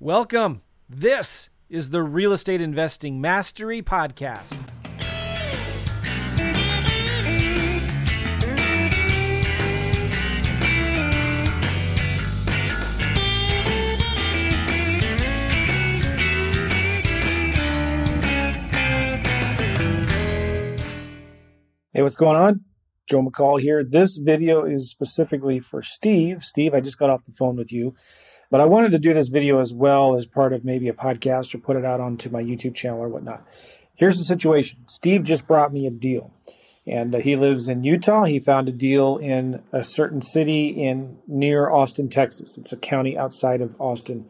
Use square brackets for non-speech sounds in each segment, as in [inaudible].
Welcome. This is the Real Estate Investing Mastery Podcast. Hey, what's going on? Joe McCall here. This video is specifically for Steve. Steve, I just got off the phone with you, but I wanted to do this video as well as part of maybe a podcast or put it out onto my YouTube channel or whatnot. Here's the situation Steve just brought me a deal, and uh, he lives in Utah. He found a deal in a certain city in near Austin, Texas. It's a county outside of Austin.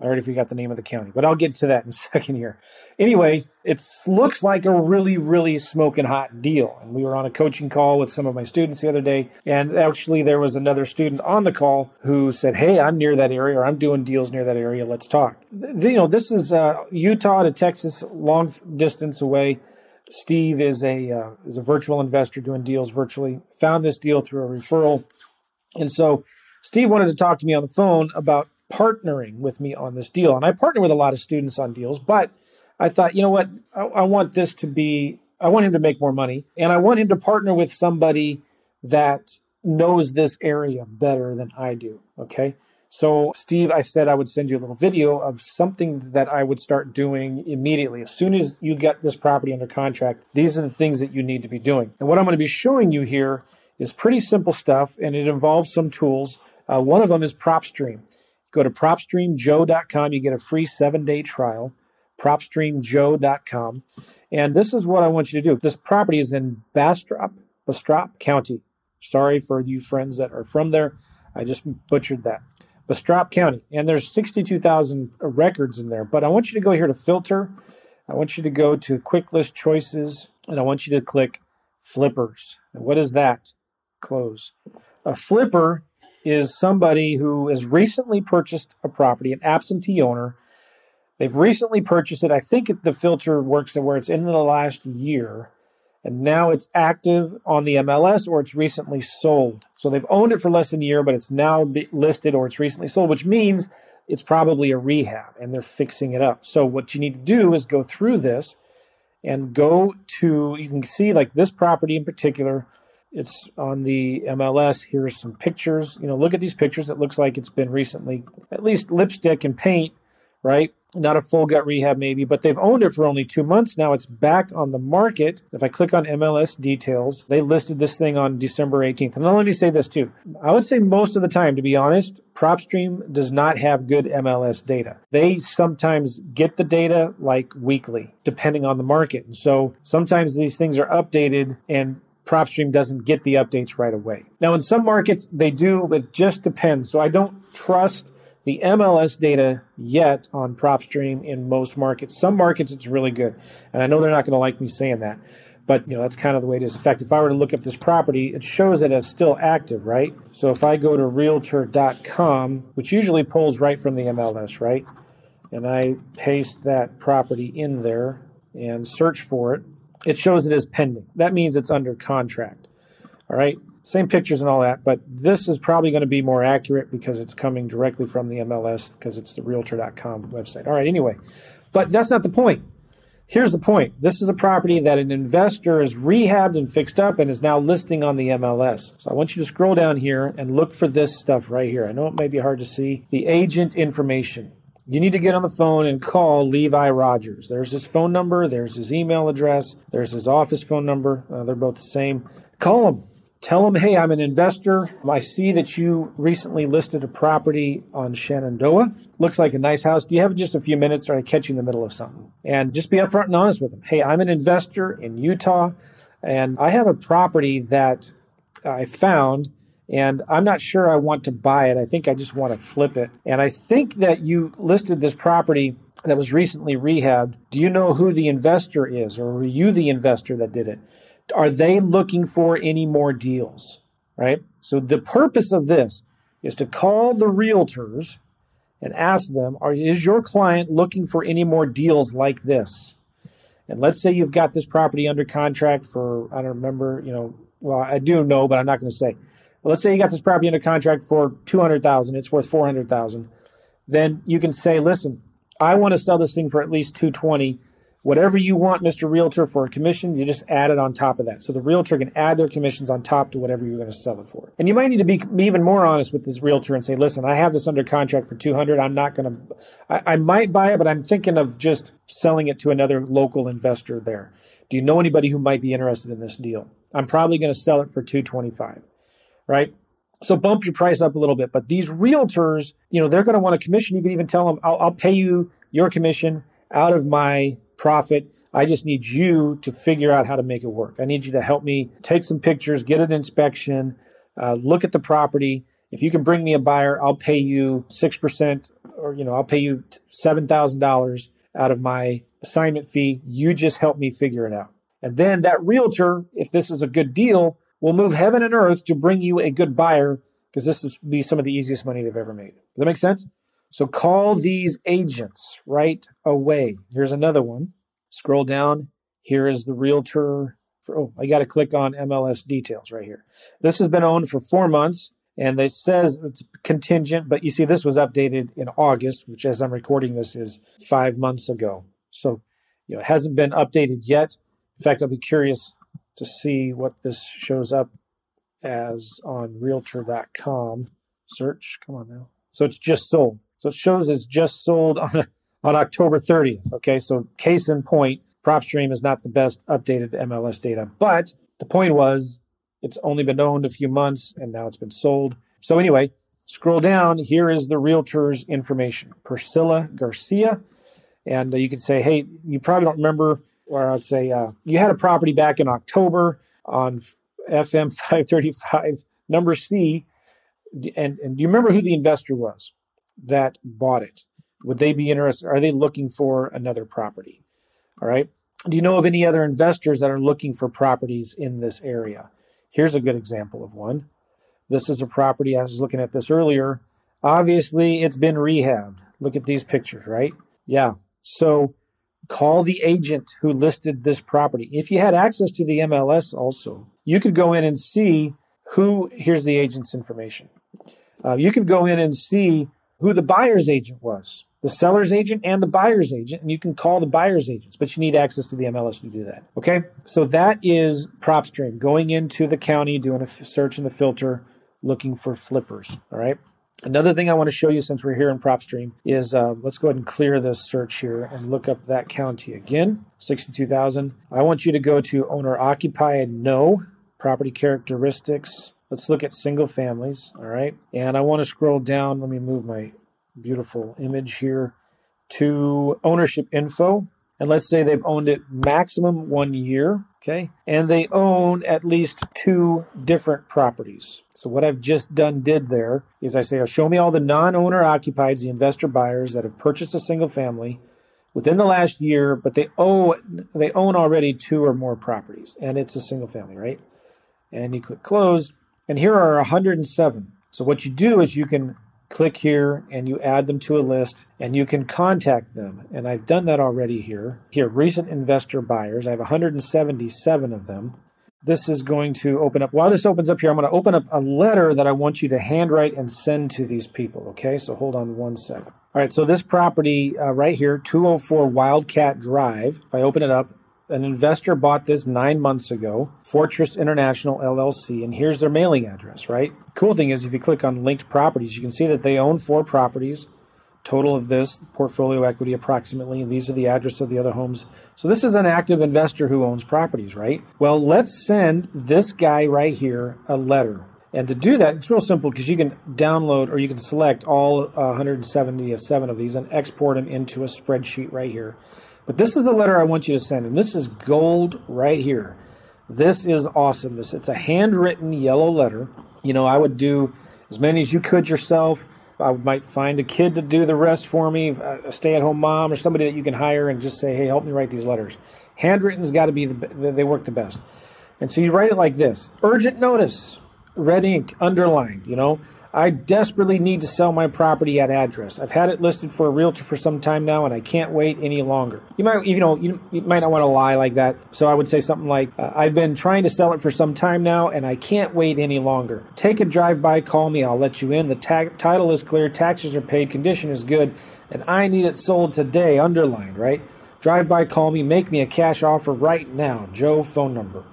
I already forgot the name of the county, but I'll get to that in a [laughs] second here. Anyway, it looks like a really, really smoking hot deal. And we were on a coaching call with some of my students the other day. And actually, there was another student on the call who said, Hey, I'm near that area, or I'm doing deals near that area. Let's talk. You know, this is uh, Utah to Texas, long distance away. Steve is a uh, is a virtual investor doing deals virtually. Found this deal through a referral, and so Steve wanted to talk to me on the phone about partnering with me on this deal. And I partner with a lot of students on deals, but I thought, you know what? I, I, want this to be, I want him to make more money. And I want him to partner with somebody that knows this area better than I do. Okay. So, Steve, I said I would send you a little video of something that I would start doing immediately. As soon as you get this property under contract, these are the things that you need to be doing. And what I'm going to be showing you here is pretty simple stuff, and it involves some tools. Uh, one of them is PropStream. Go to propstreamjoe.com. You get a free seven day trial. Propstreamjoe.com. And this is what I want you to do. This property is in Bastrop, Bastrop County. Sorry for you friends that are from there. I just butchered that. Bastrop County. And there's 62,000 records in there. But I want you to go here to filter. I want you to go to quick list choices. And I want you to click flippers. And what is that? Close. A flipper is somebody who has recently purchased a property, an absentee owner. They've recently purchased it. I think the filter works where it's in the last year, and now it's active on the MLS or it's recently sold. So they've owned it for less than a year, but it's now listed or it's recently sold, which means it's probably a rehab and they're fixing it up. So what you need to do is go through this and go to, you can see like this property in particular it's on the MLS. Here's some pictures. You know, look at these pictures. It looks like it's been recently, at least lipstick and paint, right? Not a full gut rehab, maybe, but they've owned it for only two months. Now it's back on the market. If I click on MLS details, they listed this thing on December 18th. And let me say this too. I would say most of the time, to be honest, PropStream does not have good MLS data. They sometimes get the data like weekly, depending on the market. And so sometimes these things are updated and PropStream doesn't get the updates right away. Now, in some markets, they do, it just depends. So I don't trust the MLS data yet on PropStream in most markets. Some markets, it's really good. And I know they're not going to like me saying that. But you know that's kind of the way it is. In fact, if I were to look up this property, it shows it as still active, right? So if I go to Realtor.com, which usually pulls right from the MLS, right, and I paste that property in there and search for it, it shows it as pending. That means it's under contract. All right. Same pictures and all that, but this is probably going to be more accurate because it's coming directly from the MLS because it's the realtor.com website. All right. Anyway, but that's not the point. Here's the point. This is a property that an investor has rehabbed and fixed up and is now listing on the MLS. So I want you to scroll down here and look for this stuff right here. I know it may be hard to see. The agent information you need to get on the phone and call Levi Rogers. There's his phone number, there's his email address, there's his office phone number. Uh, they're both the same. Call him. Tell him, hey, I'm an investor. I see that you recently listed a property on Shenandoah. Looks like a nice house. Do you have just a few minutes or I catch you in the middle of something? And just be upfront and honest with him. Hey, I'm an investor in Utah and I have a property that I found and I'm not sure I want to buy it. I think I just want to flip it. And I think that you listed this property that was recently rehabbed. Do you know who the investor is, or were you the investor that did it? Are they looking for any more deals? Right? So the purpose of this is to call the realtors and ask them, are, is your client looking for any more deals like this? And let's say you've got this property under contract for, I don't remember, you know, well, I do know, but I'm not going to say let's say you got this property under contract for 200,000, it's worth 400,000. then you can say, listen, I want to sell this thing for at least 220. Whatever you want, Mr. Realtor, for a commission, you just add it on top of that. So the realtor can add their commissions on top to whatever you're going to sell it for. And you might need to be even more honest with this realtor and say, listen, I have this under contract for 200. I'm not going to, I, I might buy it, but I'm thinking of just selling it to another local investor there. Do you know anybody who might be interested in this deal? I'm probably going to sell it for 225, right? So bump your price up a little bit. But these realtors, you know, they're going to want a commission. You can even tell them, I'll, I'll pay you your commission out of my profit. I just need you to figure out how to make it work. I need you to help me take some pictures, get an inspection, uh, look at the property. If you can bring me a buyer, I'll pay you 6% or, you know, I'll pay you $7,000 out of my assignment fee. You just help me figure it out. And then that realtor, if this is a good deal, will move heaven and earth to bring you a good buyer because this will be some of the easiest money they've ever made. Does that make sense? So call these agents right away. Here's another one. Scroll down. Here is the realtor. For, oh, I got to click on MLS details right here. This has been owned for four months and it says it's contingent, but you see this was updated in August, which as I'm recording this is five months ago. So, you know, it hasn't been updated yet. In fact, I'll be curious to see what this shows up as on realtor.com. Search, come on now. So it's just sold. So it shows it's just sold on, [laughs] on October 30th. Okay, so case in point, PropStream is not the best updated MLS data, but the point was it's only been owned a few months and now it's been sold. So anyway, scroll down. Here is the realtor's information, Priscilla Garcia. And uh, you can say, hey, you probably don't remember, or I'd say, uh, you had a property back in October on FM [laughs] 535, number C. And, and do you remember who the investor was? that bought it? Would they be interested? Are they looking for another property? All right. Do you know of any other investors that are looking for properties in this area? Here's a good example of one. This is a property, I was looking at this earlier. Obviously, it's been rehabbed. Look at these pictures, right? Yeah. So call the agent who listed this property. If you had access to the MLS also, you could go in and see who, here's the agent's information. Uh, you could go in and see who the buyer's agent was, the seller's agent and the buyer's agent, and you can call the buyer's agents, but you need access to the MLS to do that. Okay, so that is PropStream going into the county, doing a f- search in the filter, looking for flippers. All right. Another thing I want to show you since we're here in PropStream is uh, let's go ahead and clear this search here and look up that county again, 62,000. I want you to go to owner occupied no, property characteristics, Let's look at single families, all right? And I want to scroll down. Let me move my beautiful image here to ownership info. And let's say they've owned it maximum one year, okay? And they own at least two different properties. So what I've just done did there is I say, oh, show me all the non-owner occupieds, the investor buyers that have purchased a single family within the last year, but they they own already two or more properties, and it's a single family, right? And you click close, and here are 107. So what you do is you can click here and you add them to a list and you can contact them. And I've done that already here. Here, recent investor buyers. I have 177 of them. This is going to open up. While this opens up here, I'm going to open up a letter that I want you to handwrite and send to these people. Okay, so hold on one second. All right, so this property uh, right here, 204 Wildcat Drive, if I open it up, an investor bought this nine months ago, Fortress International LLC, and here's their mailing address, right? Cool thing is, if you click on linked properties, you can see that they own four properties. Total of this portfolio equity approximately, and these are the address of the other homes. So this is an active investor who owns properties, right? Well, let's send this guy right here a letter. And to do that, it's real simple because you can download or you can select all uh, 177 of these and export them into a spreadsheet right here. But this is the letter I want you to send, and this is gold right here. This is awesome. This it's a handwritten yellow letter. You know, I would do as many as you could yourself. I might find a kid to do the rest for me, a stay-at-home mom or somebody that you can hire, and just say, "Hey, help me write these letters." Handwritten's got to be the they work the best. And so you write it like this: urgent notice, red ink, underlined. You know, I desperately need to sell my property at address. I've had it listed for a realtor for some time now, and I can't wait any longer. You might, you know, you, you might not want to lie like that. So I would say something like, uh, "I've been trying to sell it for some time now, and I can't wait any longer. Take a drive by, call me. I'll let you in. The tag, title is clear, taxes are paid, condition is good, and I need it sold today." Underlined, right? Drive by, call me. Make me a cash offer right now. Joe phone number.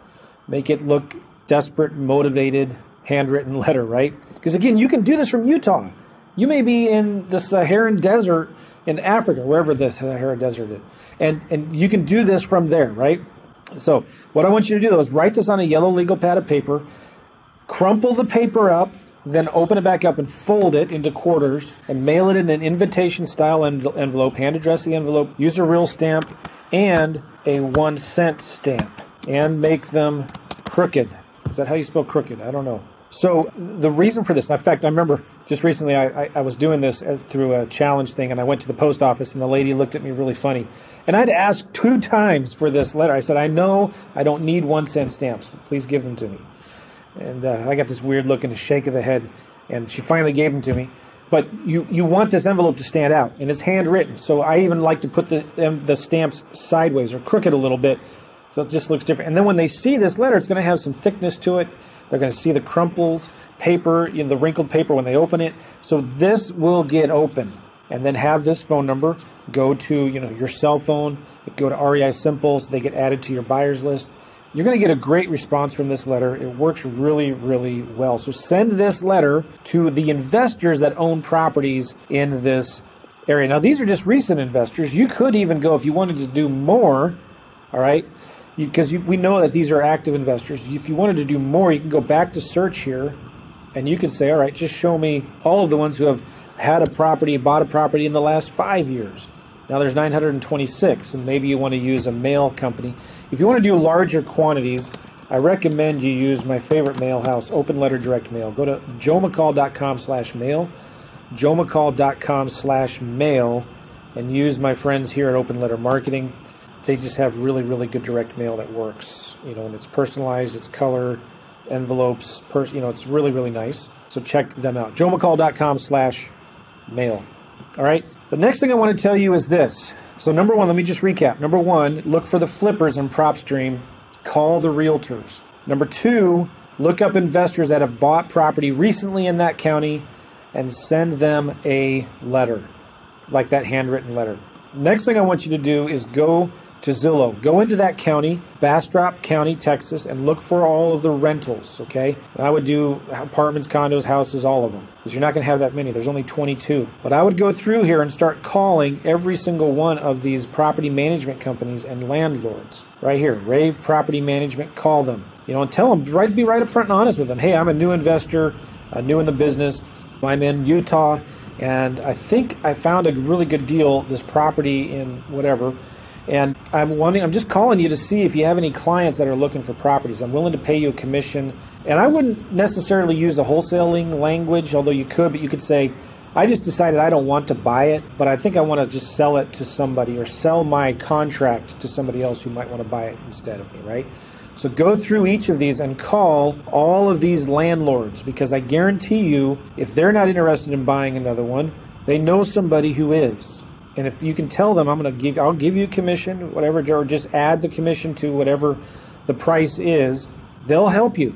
Make it look desperate, motivated handwritten letter, right? Because again, you can do this from Utah. You may be in the Saharan desert in Africa, wherever the Sahara Desert is, and and you can do this from there, right? So what I want you to do though is write this on a yellow legal pad of paper, crumple the paper up, then open it back up and fold it into quarters and mail it in an invitation style envelope, hand address the envelope, use a real stamp and a one cent stamp, and make them crooked. Is that how you spell crooked? I don't know. So the reason for this, in fact, I remember just recently I, I, I, was doing this uh, through a challenge thing, and I went to the post office, and the lady looked at me really funny. And I'd asked two times for this letter. I said, I know I don't need one cent stamps. Please give them to me. And uh, I got this weird look and a shake of the head, and she finally gave them to me. But you, you want this envelope to stand out, and it's handwritten. So I even like to put the, the stamps sideways or crooked a little bit so it just looks different. And then when they see this letter, it's going to have some thickness to it. They're going to see the crumpled paper, you know, the wrinkled paper when they open it. So this will get open. And then have this phone number go to you know your cell phone, go to REI Simple, so they get added to your buyers list. You're going to get a great response from this letter. It works really, really well. So send this letter to the investors that own properties in this area. Now, these are just recent investors. You could even go, if you wanted to do more, all right, because we know that these are active investors. If you wanted to do more, you can go back to search here and you can say, all right, just show me all of the ones who have had a property, bought a property in the last five years. Now there's 926, and maybe you want to use a mail company. If you want to do larger quantities, I recommend you use my favorite mail house, Open Letter Direct Mail. Go to joemccall.com slash mail, joemccall.com slash mail, and use my friends here at Open Letter Marketing they just have really, really good direct mail that works. You know, and it's personalized, it's color, envelopes, per, you know, it's really, really nice. So check them out. JoeMcCall.com slash mail. All right. The next thing I want to tell you is this. So number one, let me just recap. Number one, look for the flippers in PropStream. Call the realtors. Number two, look up investors that have bought property recently in that county and send them a letter, like that handwritten letter. Next thing I want you to do is go to Zillow. Go into that county, Bastrop County, Texas, and look for all of the rentals, okay? I would do apartments, condos, houses, all of them, because you're not going to have that many. There's only 22. But I would go through here and start calling every single one of these property management companies and landlords. Right here, Rave Property Management, call them. You know, and tell them, right, be right up front and honest with them. Hey, I'm a new investor, uh, new in the business. I'm in Utah, and I think I found a really good deal, this property in whatever and I'm wanting, I'm just calling you to see if you have any clients that are looking for properties. I'm willing to pay you a commission. And I wouldn't necessarily use the wholesaling language, although you could, but you could say, I just decided I don't want to buy it, but I think I want to just sell it to somebody or sell my contract to somebody else who might want to buy it instead of me, right? So go through each of these and call all of these landlords because I guarantee you, if they're not interested in buying another one, they know somebody who is. And if you can tell them, I'm going to give, I'll give you commission, whatever, or just add the commission to whatever the price is, they'll help you.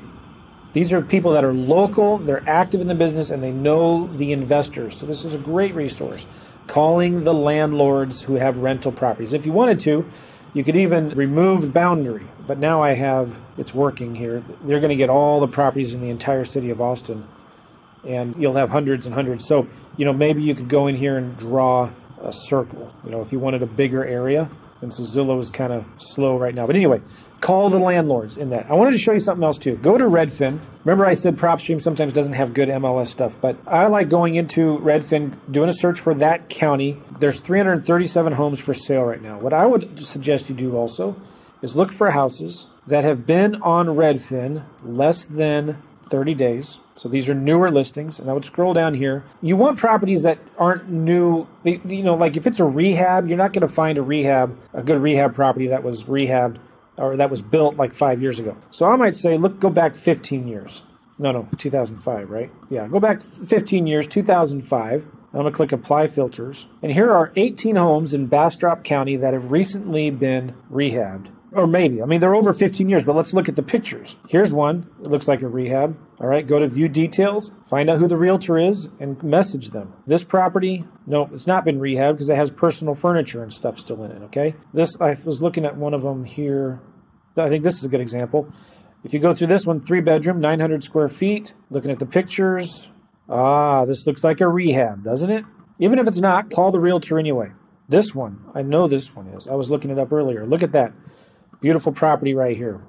These are people that are local, they're active in the business, and they know the investors. So this is a great resource. Calling the landlords who have rental properties. If you wanted to, you could even remove the boundary, but now I have it's working here. They're going to get all the properties in the entire city of Austin, and you'll have hundreds and hundreds. So, you know, maybe you could go in here and draw a circle. You know, if you wanted a bigger area, and so Zillow is kind of slow right now. But anyway, call the landlords in that. I wanted to show you something else too. Go to Redfin. Remember, I said PropStream sometimes doesn't have good MLS stuff, but I like going into Redfin, doing a search for that county. There's 337 homes for sale right now. What I would suggest you do also is look for houses that have been on Redfin less than 30 days. So these are newer listings, and I would scroll down here. You want properties that aren't new. You know, like if it's a rehab, you're not going to find a rehab, a good rehab property that was rehabbed or that was built like five years ago. So I might say, look, go back 15 years. No, no, 2005, right? Yeah, go back 15 years, 2005. I'm going to click Apply Filters. And here are 18 homes in Bastrop County that have recently been rehabbed. Or maybe. I mean, they're over 15 years, but let's look at the pictures. Here's one. It looks like a rehab. All right, go to View Details, find out who the realtor is, and message them. This property, no, it's not been rehabbed because it has personal furniture and stuff still in it, okay? This, I was looking at one of them here. I think this is a good example. If you go through this one, three bedroom, 900 square feet, looking at the pictures, ah, this looks like a rehab, doesn't it? Even if it's not, call the realtor anyway. This one, I know this one is. I was looking it up earlier. Look at that. Beautiful property right here.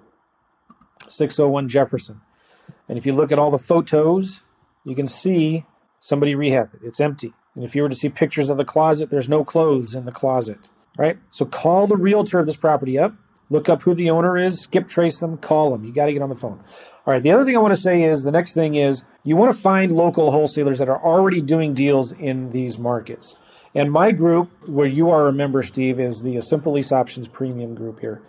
601 Jefferson. And if you look at all the photos, you can see somebody rehabbed it. It's empty. And if you were to see pictures of the closet, there's no clothes in the closet. Right? So call the realtor of this property up Look up who the owner is, skip trace them, call them. You got to get on the phone. All right. The other thing I want to say is the next thing is you want to find local wholesalers that are already doing deals in these markets. And my group, where you are a member, Steve, is the Simple Lease Options Premium group here.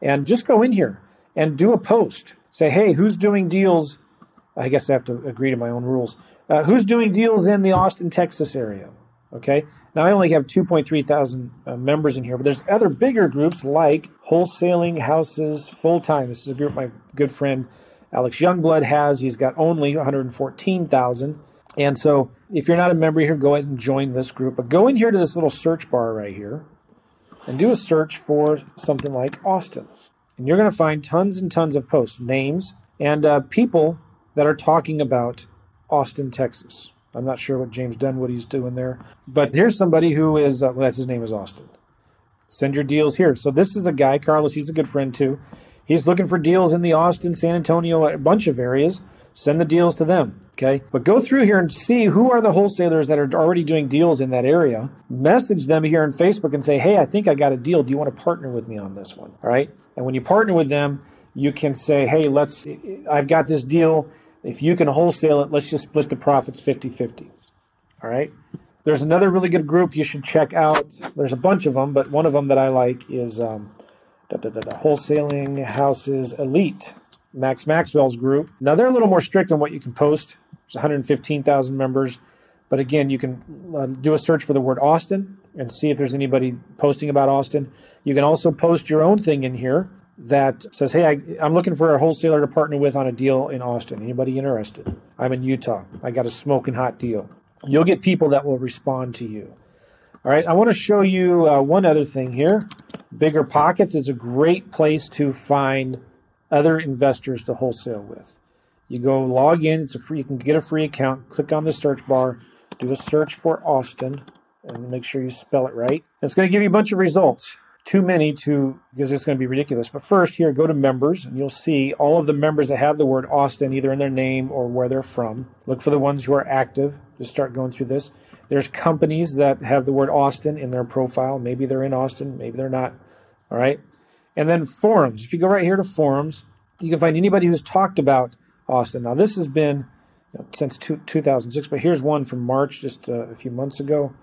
And just go in here and do a post. Say, hey, who's doing deals? I guess I have to agree to my own rules. Uh, who's doing deals in the Austin, Texas area? Okay. Now I only have 2.3 thousand uh, members in here, but there's other bigger groups like Wholesaling Houses Full Time. This is a group my good friend Alex Youngblood has. He's got only 114,000. And so if you're not a member here, go ahead and join this group. But go in here to this little search bar right here and do a search for something like Austin. And you're going to find tons and tons of posts, names, and uh, people that are talking about Austin, Texas. I'm not sure what James Dunwoody's doing there. But here's somebody who is, uh, well, that's his name is Austin. Send your deals here. So this is a guy, Carlos, he's a good friend too. He's looking for deals in the Austin, San Antonio, a bunch of areas. Send the deals to them. Okay. But go through here and see who are the wholesalers that are already doing deals in that area. Message them here on Facebook and say, hey, I think I got a deal. Do you want to partner with me on this one? All right. And when you partner with them, you can say, hey, let's, I've got this deal if you can wholesale it, let's just split the profits 50 50. All right. There's another really good group you should check out. There's a bunch of them, but one of them that I like is um, da, da, da, Wholesaling Houses Elite, Max Maxwell's group. Now, they're a little more strict on what you can post. There's 115,000 members. But again, you can uh, do a search for the word Austin and see if there's anybody posting about Austin. You can also post your own thing in here that says, "Hey, I, am looking for a wholesaler to partner with on a deal in Austin. Anybody interested? I'm in Utah. I got a smoking hot deal." You'll get people that will respond to you. All right, I want to show you uh, one other thing here. Bigger Pockets is a great place to find other investors to wholesale with. You go log in. It's a free. You can get a free account. Click on the search bar. Do a search for Austin, and make sure you spell it right. It's going to give you a bunch of results too many to because it's going to be ridiculous. But first, here, go to members, and you'll see all of the members that have the word Austin either in their name or where they're from. Look for the ones who are active. Just start going through this. There's companies that have the word Austin in their profile. Maybe they're in Austin, maybe they're not. All right. And then forums. If you go right here to forums, you can find anybody who's talked about Austin. Now, this has been you know, since two, 2006, but here's one from March, just uh, a few months ago.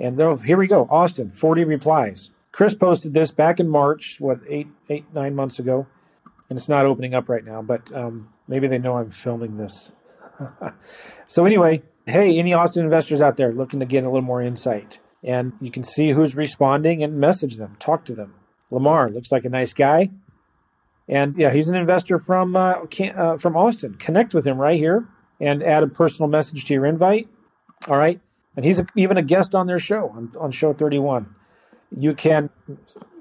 And here we go Austin, 40 replies. Chris posted this back in March, what eight, eight, nine months ago, and it's not opening up right now. But um, maybe they know I'm filming this. [laughs] so anyway, hey, any Austin investors out there looking to get a little more insight, and you can see who's responding and message them, talk to them. Lamar looks like a nice guy, and yeah, he's an investor from uh, uh, from Austin. Connect with him right here and add a personal message to your invite. All right, and he's a, even a guest on their show on, on show 31 you can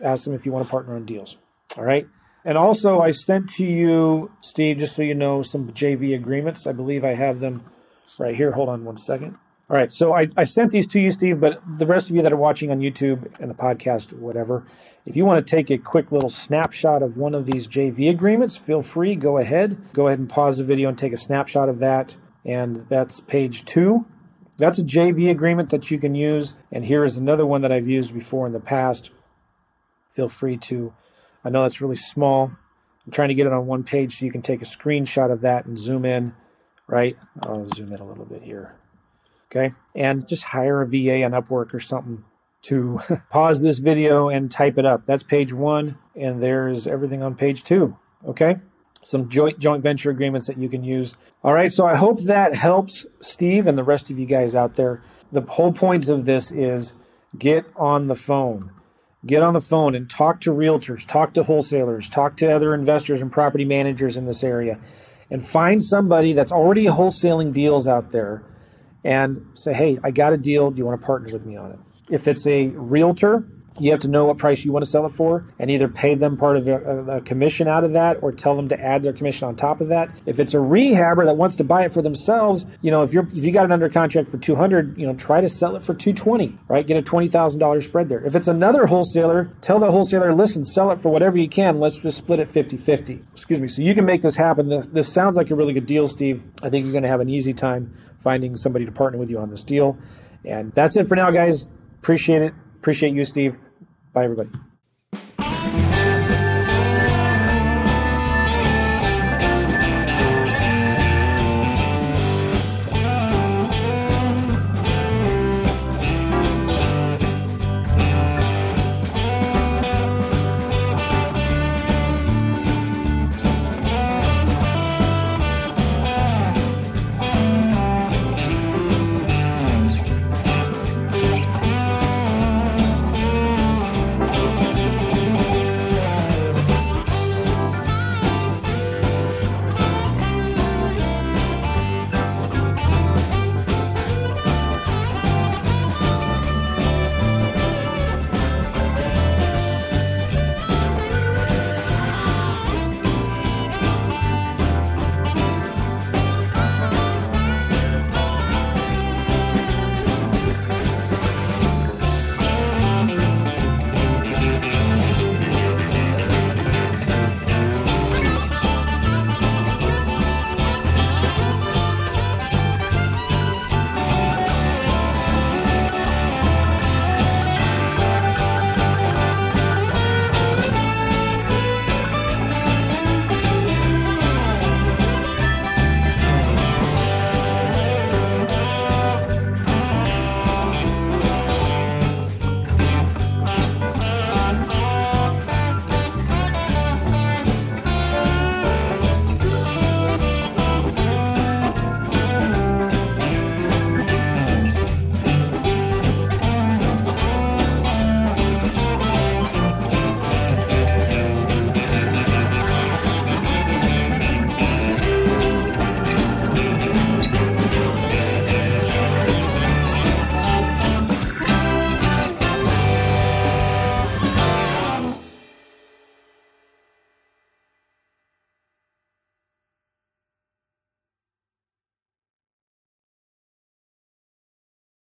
ask them if you want to partner on deals. All right. And also, I sent to you, Steve, just so you know, some JV agreements. I believe I have them right here. Hold on one second. All right. So I, I sent these to you, Steve, but the rest of you that are watching on YouTube and the podcast, whatever, if you want to take a quick little snapshot of one of these JV agreements, feel free. Go ahead. Go ahead and pause the video and take a snapshot of that. And that's page two. That's a JV agreement that you can use. And here is another one that I've used before in the past. Feel free to, I know that's really small. I'm trying to get it on one page so you can take a screenshot of that and zoom in, right? I'll zoom in a little bit here. Okay. And just hire a VA on Upwork or something to [laughs] pause this video and type it up. That's page one, and there's everything on page two. Okay. some joint joint venture agreements that you can use. All right, so I hope that helps Steve and the rest of you guys out there. The whole point of this is get on the phone. Get on the phone and talk to realtors, talk to wholesalers, talk to other investors and property managers in this area and find somebody that's already wholesaling deals out there and say, "Hey, I got a deal. Do you want to partner with me on it?" If it's a realtor, you have to know what price you want to sell it for and either pay them part of a, a, commission out of that or tell them to add their commission on top of that. If it's a rehabber that wants to buy it for themselves you know if you're if you got it under contract for 200 you know try to sell it for 220 right? Get a $20000 spread there. If it's another wholesaler tell the wholesaler listen sell it for whatever you can. Let's just split it 50-50 excuse me. So you can make this happen. This, this sounds like a really good deal steve. I think you're going to have an easy time finding somebody to partner with you on this deal. And that's it for now guys. Appreciate it Appreciate you, Steve. Bye, everybody.